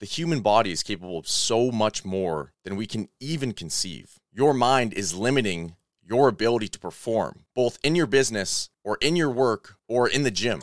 The human body is capable of so much more than we can even conceive. Your mind is limiting your ability to perform, both in your business or in your work or in the gym.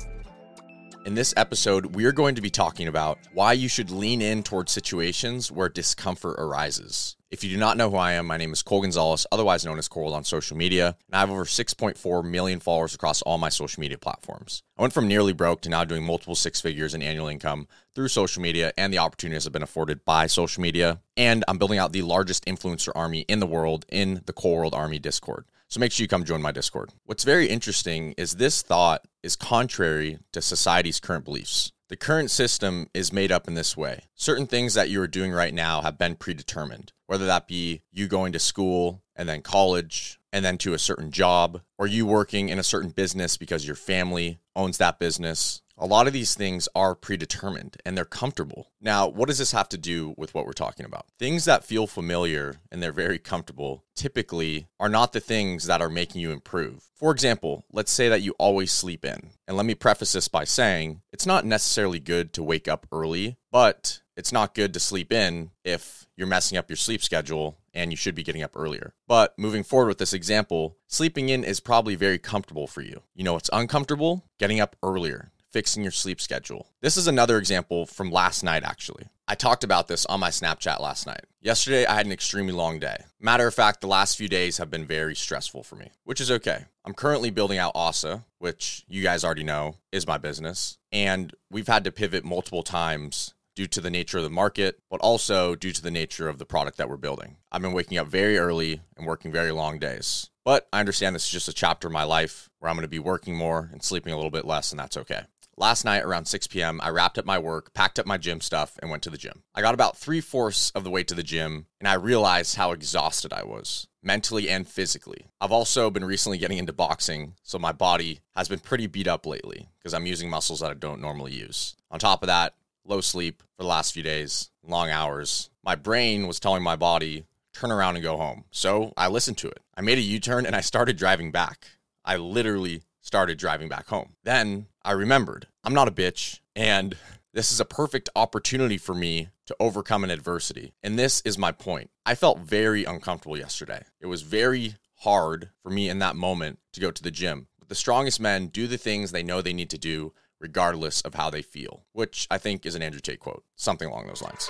In this episode, we are going to be talking about why you should lean in towards situations where discomfort arises. If you do not know who I am, my name is Cole Gonzalez, otherwise known as Cole on social media, and I have over 6.4 million followers across all my social media platforms. I went from nearly broke to now doing multiple six figures in annual income through social media and the opportunities have been afforded by social media. And I'm building out the largest influencer army in the world in the Cole World Army Discord. So make sure you come join my Discord. What's very interesting is this thought is contrary to society's current beliefs. The current system is made up in this way. Certain things that you are doing right now have been predetermined, whether that be you going to school and then college and then to a certain job, or you working in a certain business because your family owns that business, a lot of these things are predetermined and they're comfortable. Now, what does this have to do with what we're talking about? Things that feel familiar and they're very comfortable typically are not the things that are making you improve. For example, let's say that you always sleep in. And let me preface this by saying it's not necessarily good to wake up early, but it's not good to sleep in if you're messing up your sleep schedule and you should be getting up earlier. But moving forward with this example, sleeping in is probably very comfortable for you. You know, it's uncomfortable getting up earlier fixing your sleep schedule. This is another example from last night, actually. I talked about this on my Snapchat last night. Yesterday, I had an extremely long day. Matter of fact, the last few days have been very stressful for me, which is okay. I'm currently building out ASA, which you guys already know is my business. And we've had to pivot multiple times due to the nature of the market, but also due to the nature of the product that we're building. I've been waking up very early and working very long days. But I understand this is just a chapter of my life where I'm going to be working more and sleeping a little bit less, and that's okay. Last night around 6 p.m., I wrapped up my work, packed up my gym stuff, and went to the gym. I got about three fourths of the way to the gym, and I realized how exhausted I was, mentally and physically. I've also been recently getting into boxing, so my body has been pretty beat up lately because I'm using muscles that I don't normally use. On top of that, low sleep for the last few days, long hours. My brain was telling my body, turn around and go home. So I listened to it. I made a U turn and I started driving back. I literally started driving back home. Then I remembered I'm not a bitch, and this is a perfect opportunity for me to overcome an adversity. And this is my point. I felt very uncomfortable yesterday. It was very hard for me in that moment to go to the gym. But the strongest men do the things they know they need to do regardless of how they feel, which I think is an Andrew Tate quote, something along those lines.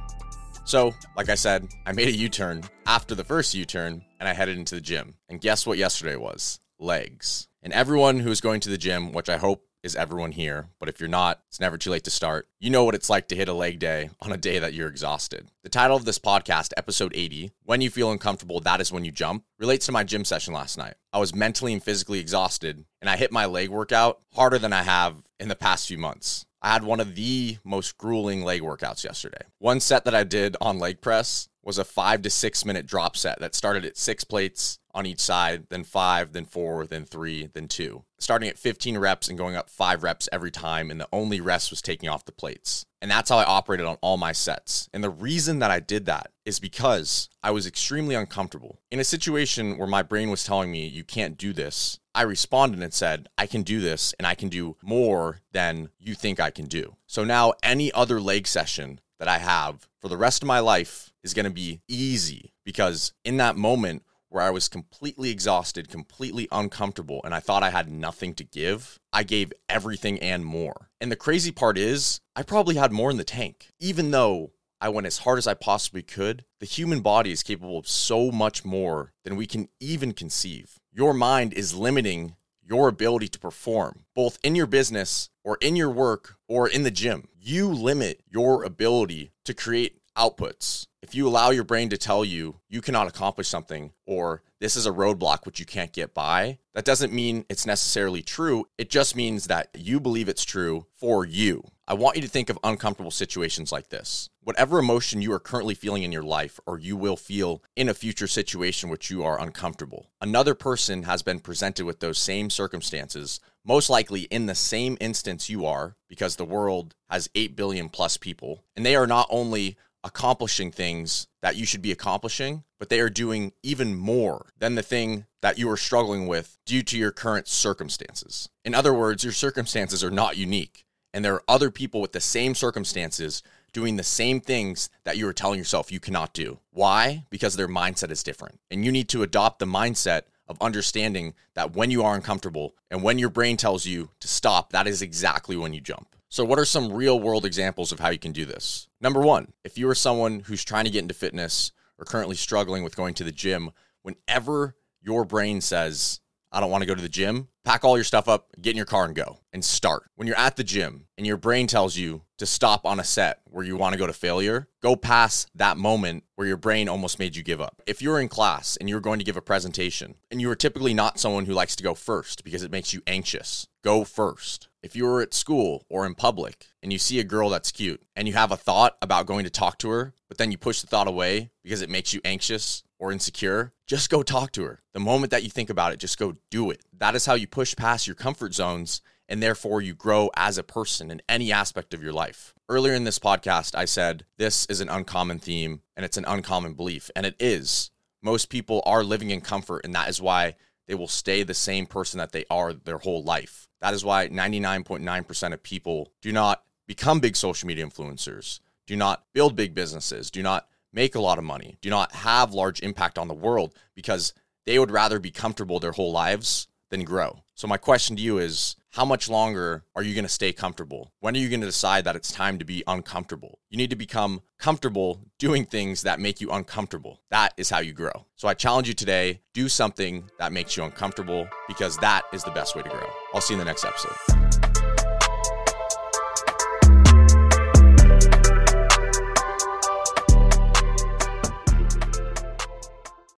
So, like I said, I made a U turn after the first U turn and I headed into the gym. And guess what yesterday was? Legs. And everyone who is going to the gym, which I hope is everyone here, but if you're not, it's never too late to start. You know what it's like to hit a leg day on a day that you're exhausted. The title of this podcast, episode 80, When You Feel Uncomfortable, That Is When You Jump, relates to my gym session last night. I was mentally and physically exhausted, and I hit my leg workout harder than I have in the past few months. I had one of the most grueling leg workouts yesterday. One set that I did on leg press was a five to six minute drop set that started at six plates on each side, then five, then four, then three, then two. Starting at 15 reps and going up five reps every time, and the only rest was taking off the plates. And that's how I operated on all my sets. And the reason that I did that is because I was extremely uncomfortable. In a situation where my brain was telling me, you can't do this, I responded and said, I can do this and I can do more than you think I can do. So now any other leg session that I have for the rest of my life is going to be easy because in that moment where I was completely exhausted, completely uncomfortable, and I thought I had nothing to give, I gave everything and more. And the crazy part is, I probably had more in the tank, even though I went as hard as I possibly could. The human body is capable of so much more than we can even conceive. Your mind is limiting your ability to perform, both in your business or in your work or in the gym. You limit your ability to create outputs. If you allow your brain to tell you you cannot accomplish something or this is a roadblock which you can't get by, that doesn't mean it's necessarily true. It just means that you believe it's true for you. I want you to think of uncomfortable situations like this. Whatever emotion you are currently feeling in your life, or you will feel in a future situation which you are uncomfortable, another person has been presented with those same circumstances, most likely in the same instance you are, because the world has 8 billion plus people, and they are not only accomplishing things that you should be accomplishing, but they are doing even more than the thing that you are struggling with due to your current circumstances. In other words, your circumstances are not unique, and there are other people with the same circumstances doing the same things that you are telling yourself you cannot do. Why? Because their mindset is different. And you need to adopt the mindset of understanding that when you are uncomfortable and when your brain tells you to stop, that is exactly when you jump. So, what are some real world examples of how you can do this? Number one, if you are someone who's trying to get into fitness or currently struggling with going to the gym, whenever your brain says, I don't want to go to the gym, pack all your stuff up, get in your car and go and start. When you're at the gym and your brain tells you to stop on a set where you want to go to failure, go past that moment where your brain almost made you give up. If you're in class and you're going to give a presentation and you are typically not someone who likes to go first because it makes you anxious, go first. If you are at school or in public and you see a girl that's cute and you have a thought about going to talk to her, but then you push the thought away because it makes you anxious or insecure, just go talk to her. The moment that you think about it, just go do it. That is how you push past your comfort zones and therefore you grow as a person in any aspect of your life. Earlier in this podcast, I said this is an uncommon theme and it's an uncommon belief, and it is. Most people are living in comfort, and that is why they will stay the same person that they are their whole life. That is why 99.9% of people do not become big social media influencers, do not build big businesses, do not make a lot of money, do not have large impact on the world because they would rather be comfortable their whole lives than grow. So, my question to you is how much longer are you going to stay comfortable? When are you going to decide that it's time to be uncomfortable? You need to become comfortable doing things that make you uncomfortable. That is how you grow. So, I challenge you today do something that makes you uncomfortable because that is the best way to grow. I'll see you in the next episode.